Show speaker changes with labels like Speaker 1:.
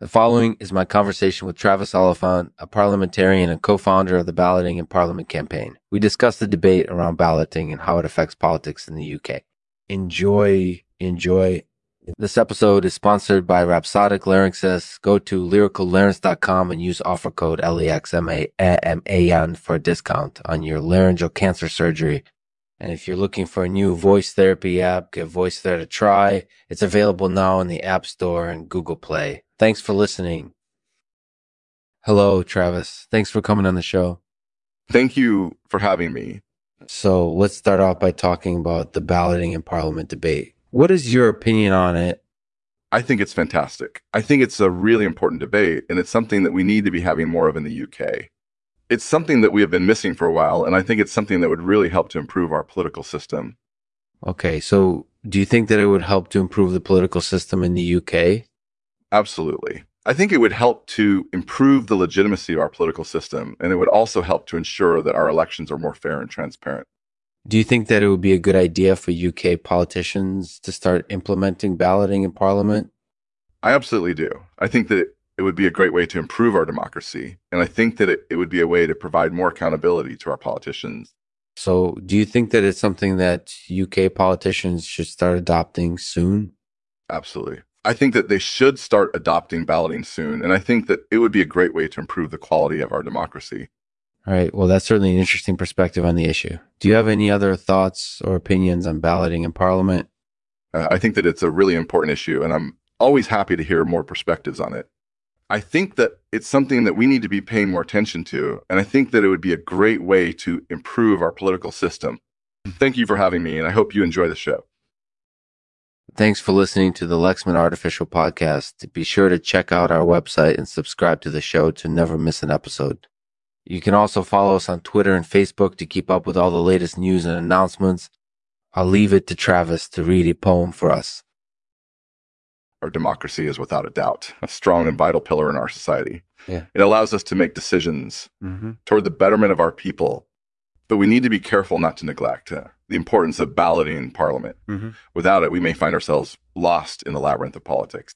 Speaker 1: The following is my conversation with Travis Oliphant, a parliamentarian and co-founder of the Balloting in Parliament campaign. We discuss the debate around balloting and how it affects politics in the UK. Enjoy, enjoy. This episode is sponsored by Rhapsodic Larynxes. Go to lyricallarynx.com and use offer code LEXMAN for a discount on your laryngeal cancer surgery. And if you're looking for a new voice therapy app, give Voice There a try. It's available now in the App Store and Google Play. Thanks for listening. Hello, Travis. Thanks for coming on the show.
Speaker 2: Thank you for having me.
Speaker 1: So let's start off by talking about the balloting in Parliament debate. What is your opinion on it?
Speaker 2: I think it's fantastic. I think it's a really important debate, and it's something that we need to be having more of in the UK. It's something that we have been missing for a while, and I think it's something that would really help to improve our political system.
Speaker 1: Okay, so do you think that it would help to improve the political system in the UK?
Speaker 2: Absolutely. I think it would help to improve the legitimacy of our political system, and it would also help to ensure that our elections are more fair and transparent.
Speaker 1: Do you think that it would be a good idea for UK politicians to start implementing balloting in Parliament?
Speaker 2: I absolutely do. I think that it would be a great way to improve our democracy, and I think that it, it would be a way to provide more accountability to our politicians.
Speaker 1: So, do you think that it's something that UK politicians should start adopting soon?
Speaker 2: Absolutely. I think that they should start adopting balloting soon. And I think that it would be a great way to improve the quality of our democracy.
Speaker 1: All right. Well, that's certainly an interesting perspective on the issue. Do you have any other thoughts or opinions on balloting in Parliament?
Speaker 2: Uh, I think that it's a really important issue, and I'm always happy to hear more perspectives on it. I think that it's something that we need to be paying more attention to, and I think that it would be a great way to improve our political system. Thank you for having me, and I hope you enjoy the show.
Speaker 1: Thanks for listening to the Lexman Artificial Podcast. Be sure to check out our website and subscribe to the show to never miss an episode. You can also follow us on Twitter and Facebook to keep up with all the latest news and announcements. I'll leave it to Travis to read a poem for us.
Speaker 2: Our democracy is without a doubt a strong and vital pillar in our society.
Speaker 1: Yeah.
Speaker 2: It allows us to make decisions
Speaker 1: Mm-hmm.
Speaker 2: toward the betterment of our people, but we need to be careful not to neglect uh, the importance of balloting in Parliament.
Speaker 1: Mm-hmm.
Speaker 2: Without it, we may find ourselves lost in the labyrinth of politics.